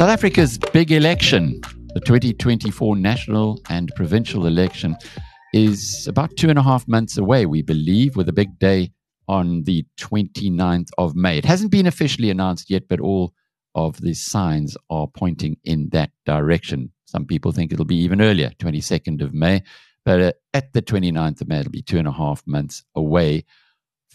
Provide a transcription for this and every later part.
South Africa's big election, the 2024 national and provincial election, is about two and a half months away, we believe, with a big day on the 29th of May. It hasn't been officially announced yet, but all of the signs are pointing in that direction. Some people think it'll be even earlier, 22nd of May, but uh, at the 29th of May, it'll be two and a half months away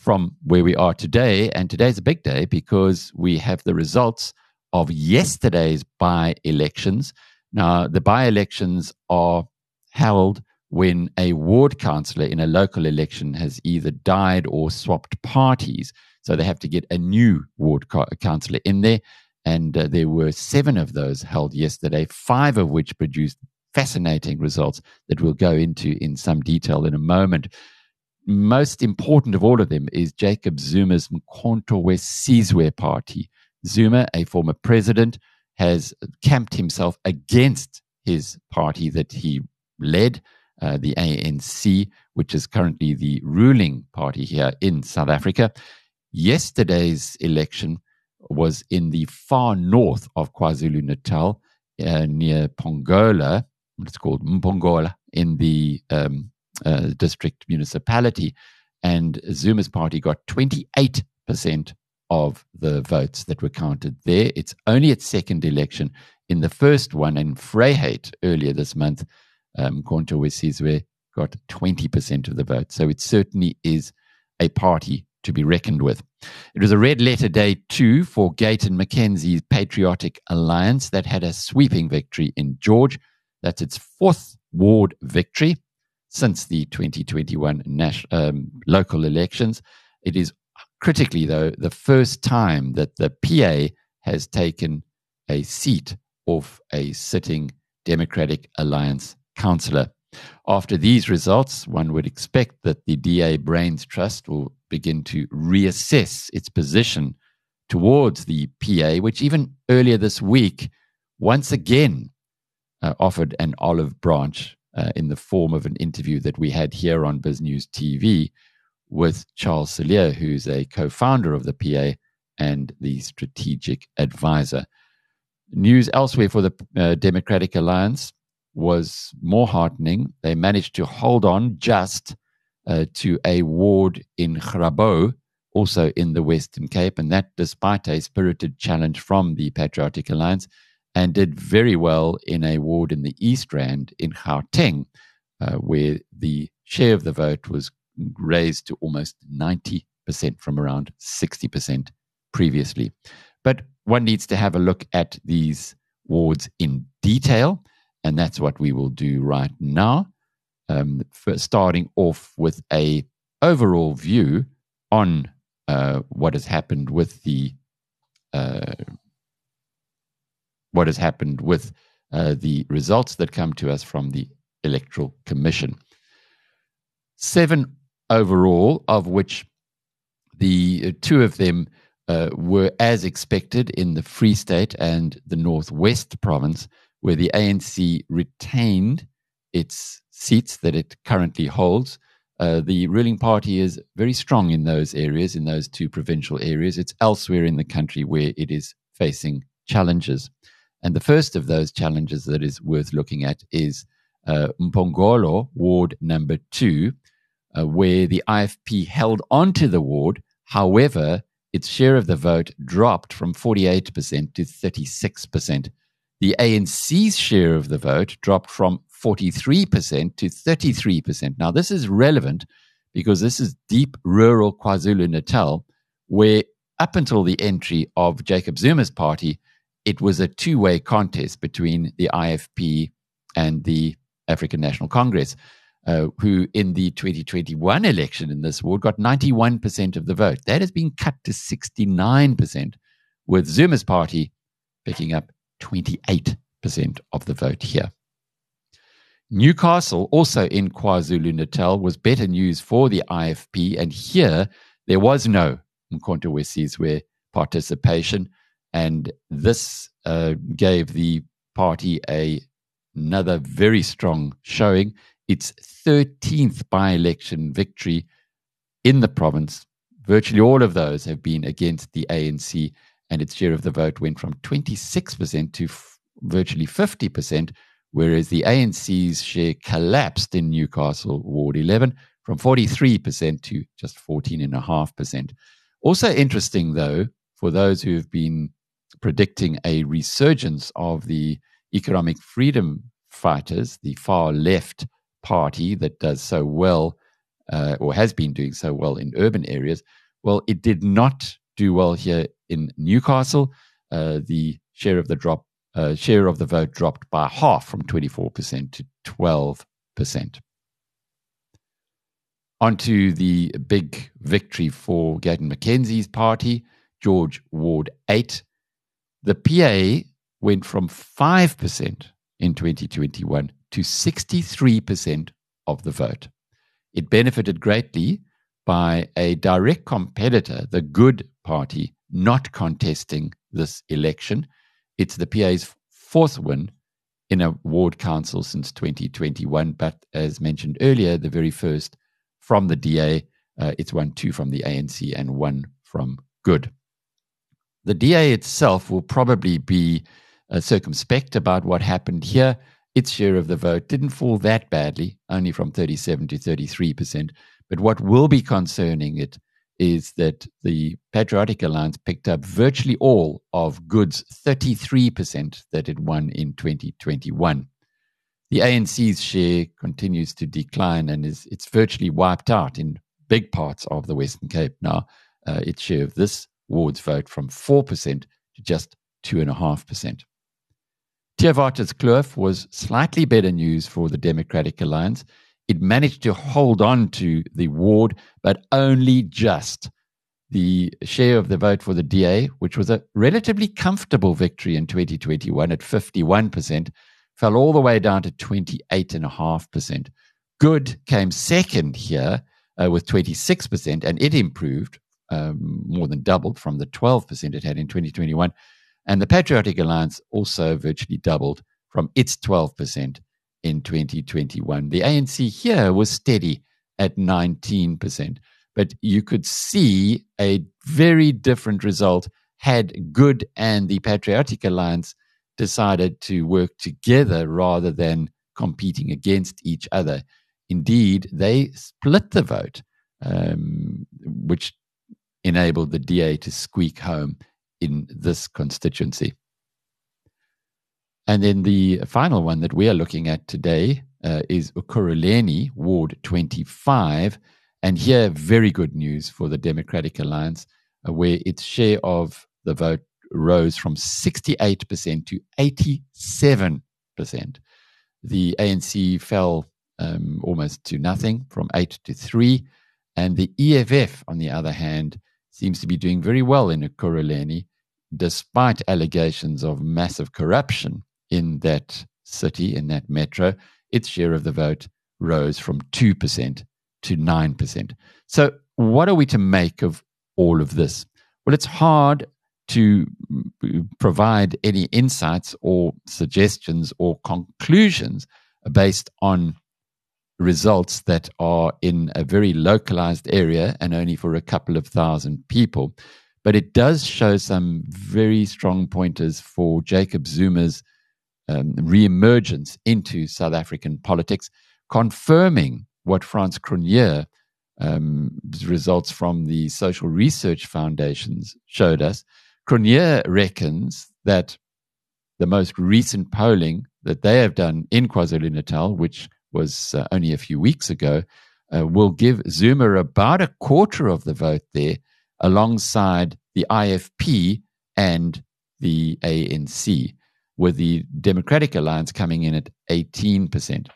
from where we are today. And today's a big day because we have the results of yesterday's by elections. Now, the by elections are held when a ward councillor in a local election has either died or swapped parties. So they have to get a new ward councillor in there. And uh, there were seven of those held yesterday, five of which produced fascinating results that we'll go into in some detail in a moment. Most important of all of them is Jacob Zuma's Umkhonto weSizwe party, Zuma, a former president, has camped himself against his party that he led, uh, the ANC, which is currently the ruling party here in South Africa. Yesterday's election was in the far north of KwaZulu Natal, uh, near Pongola, it's called Mpongola, in the um, uh, district municipality. And Zuma's party got 28% of the votes that were counted there. It's only its second election. In the first one in Vryheid earlier this month, um, Konto Wesizwe got 20% of the vote. So it certainly is a party to be reckoned with. It was a red letter day too for Gayton McKenzie's Patriotic Alliance that had a sweeping victory in George. That's its fourth ward victory since the 2021 national, um, local elections. It is critically, though, the first time that the PA has taken a seat off a sitting Democratic Alliance councillor. After these results, one would expect that the DA Brains Trust will begin to reassess its position towards the PA, which even earlier this week once again uh, offered an olive branch uh, in the form of an interview that we had here on Biz News TV with Charles Cilliers, who's a co founder of the PA and the strategic advisor. News elsewhere for the uh, Democratic Alliance was more heartening. They managed to hold on just uh, to a ward in Grabouw, also in the Western Cape, and that despite a spirited challenge from the Patriotic Alliance, and did very well in a ward in the East Rand in Gauteng, uh, where the share of the vote was raised to almost 90% from around 60% previously. But one needs to have a look at these wards in detail, and that's what we will do right now. Um, starting off with a overall view on uh, what has happened with the uh, what has happened with uh, the results that come to us from the Electoral Commission. Seven overall, of which the uh, two of them uh, were as expected in the Free State and the Northwest Province, where the ANC retained its seats that it currently holds. Uh, the ruling party is very strong in those areas, in those two provincial areas. It's elsewhere in the country where it is facing challenges. And the first of those challenges that is worth looking at is uh, Mpongolo, Ward number two, uh, where the IFP held onto the ward. However, its share of the vote dropped from 48% to 36%. The ANC's share of the vote dropped from 43% to 33%. Now, this is relevant because this is deep rural KwaZulu Natal, where up until the entry of Jacob Zuma's party, it was a two way contest between the IFP and the African National Congress uh, who in the 2021 election in this ward got 91% of the vote. That has been cut to 69%, with Zuma's party picking up 28% of the vote here. Newcastle, also in KwaZulu Natal, was better news for the IFP, and here there was no Umkhonto weSizwe participation, and this uh, gave the party a another very strong showing its 13th by election victory in the province. Virtually all of those have been against the ANC, and its share of the vote went from 26% to f- virtually 50%, whereas the ANC's share collapsed in Newcastle Ward 11 from 43% to just 14.5%. Also interesting, though, for those who have been predicting a resurgence of the economic freedom fighters, the far left party that does so well uh, or has been doing so well in urban areas. Well, it did not do well here in Newcastle. Uh, the share of the drop uh, share of the vote dropped by half from 24% to 12%. On to the big victory for Gayton McKenzie's party, George Ward 8. The PA went from 5% in 2021 to 63% of the vote. It benefited greatly by a direct competitor, the Good Party, not contesting this election. It's the PA's fourth win in a ward council since 2021, but as mentioned earlier, the very first from the DA. Uh, it's won two from the ANC and one from Good. The DA itself will probably be uh, circumspect about what happened here. Its share of the vote didn't fall that badly, only from 37 to 33%. But what will be concerning it is that the Patriotic Alliance picked up virtually all of Good's 33% that it won in 2021. The ANC's share continues to decline and is it's virtually wiped out in big parts of the Western Cape now. Uh, its share of this ward's vote from 4% to just 2.5%. Theewaterskloof was slightly better news for the Democratic Alliance. It managed to hold on to the ward, but only just. The share of the vote for the DA, which was a relatively comfortable victory in 2021 at 51%, fell all the way down to 28.5%. Good came second here uh, with 26%, and it improved um, more than doubled from the 12% it had in 2021. And the Patriotic Alliance also virtually doubled from its 12% in 2021. The ANC here was steady at 19%, but you could see a very different result had Good and the Patriotic Alliance decided to work together rather than competing against each other. Indeed, they split the vote, um, which enabled the DA to squeak home in this constituency. And then the final one that we are looking at today uh, is Ekurhuleni, Ward 25. And here, very good news for the Democratic Alliance, uh, where its share of the vote rose from 68% to 87%. The ANC fell um, almost to nothing, from 8 to 3. And the EFF, on the other hand, seems to be doing very well in Ekurhuleni, despite allegations of massive corruption in that city, in that metro. Its share of the vote rose from 2% to 9%. So, what are we to make of all of this? Well, it's hard to provide any insights or suggestions or conclusions based on results that are in a very localized area and only for a couple of thousand people. But it does show some very strong pointers for Jacob Zuma's um, reemergence into South African politics, confirming what Frans Cronje um, results from the Social Research Foundations showed us. Cronje reckons that the most recent polling that they have done in KwaZulu Natal, which was uh, only a few weeks ago, uh, will give Zuma about a quarter of the vote there, alongside the IFP and the ANC, with the Democratic Alliance coming in at 18%.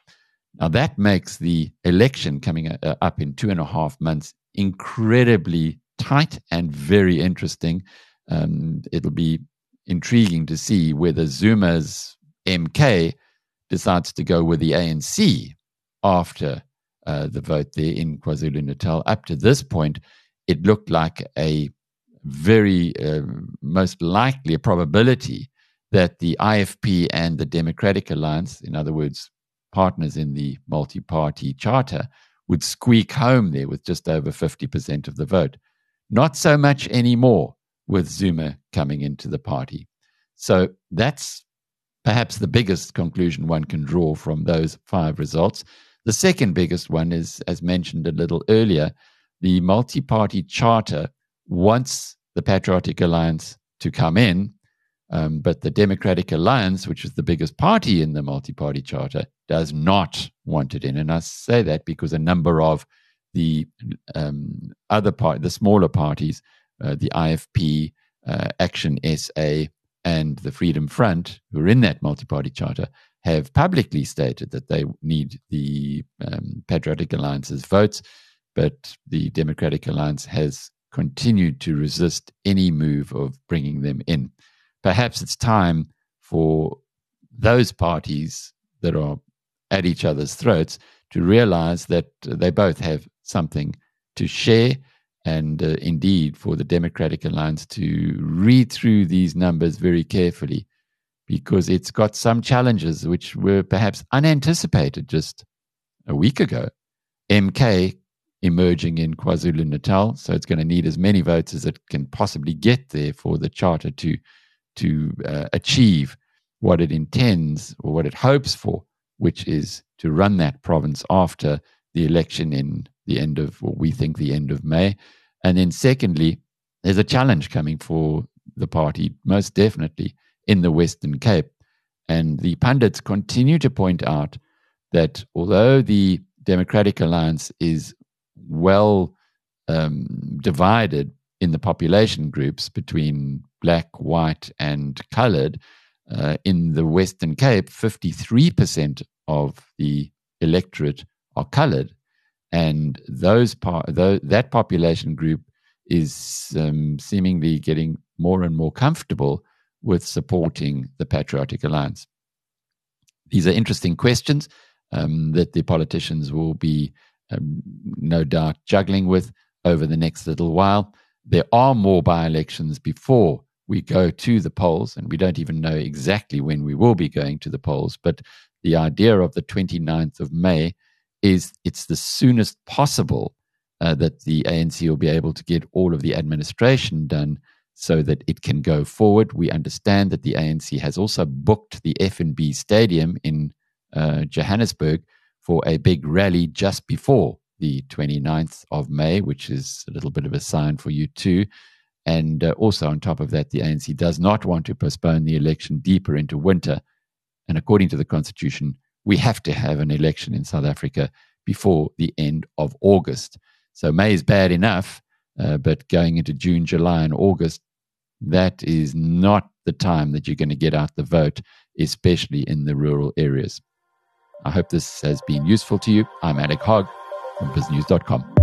Now, that makes the election coming uh, up in two and a half months incredibly tight and very interesting. Um, it'll be intriguing to see whether Zuma's MK decides to go with the ANC after uh, the vote there in KwaZulu Natal. Up to this point, it looked like a very uh, most likely a probability that the IFP and the Democratic Alliance, in other words, partners in the multi party charter, would squeak home there with just over 50% of the vote. Not so much anymore with Zuma coming into the party. So that's perhaps the biggest conclusion one can draw from those five results. The second biggest one is, as mentioned a little earlier, the multi party charter wants the Patriotic Alliance to come in, um, but the Democratic Alliance, which is the biggest party in the multi party charter, does not want it in. And I say that because a number of the um, other part, the smaller parties, uh, the IFP, uh, Action SA, and the Freedom Front, who are in that multi party charter, have publicly stated that they need the um, Patriotic Alliance's votes, but the Democratic Alliance has continued to resist any move of bringing them in. Perhaps it's time for those parties that are at each other's throats to realize that they both have something to share and uh, indeed for the Democratic Alliance to read through these numbers very carefully because it's got some challenges which were perhaps unanticipated just a week ago. MK emerging in KwaZulu Natal, so it's going to need as many votes as it can possibly get there for the charter to to uh, achieve what it intends or what it hopes for, which is to run that province after the election in the end of what we think the end of May. And then secondly, there's a challenge coming for the party, most definitely in the Western Cape. And the pundits continue to point out that although the Democratic Alliance is well um, divided in the population groups between black, white, and colored, uh, in the Western Cape, 53% of the electorate are colored. And those that population group is um, seemingly getting more and more comfortable with supporting the Patriotic Alliance? These are interesting questions um, that the politicians will be, um, no doubt, juggling with over the next little while. There are more by elections before we go to the polls, and we don't even know exactly when we will be going to the polls. But the idea of the 29th of May is it's the soonest possible uh, that the ANC will be able to get all of the administration done so that it can go forward. We understand that the ANC has also booked the FNB Stadium in uh, Johannesburg for a big rally just before the 29th of May, which is a little bit of a sign for you too. And uh, also, on top of that, the ANC does not want to postpone the election deeper into winter. And according to the Constitution, we have to have an election in South Africa before the end of August. So May is bad enough, uh, but going into June, July, and August, that is not the time that you're going to get out the vote, especially in the rural areas. I hope this has been useful to you. I'm Alec Hogg from biznews.com.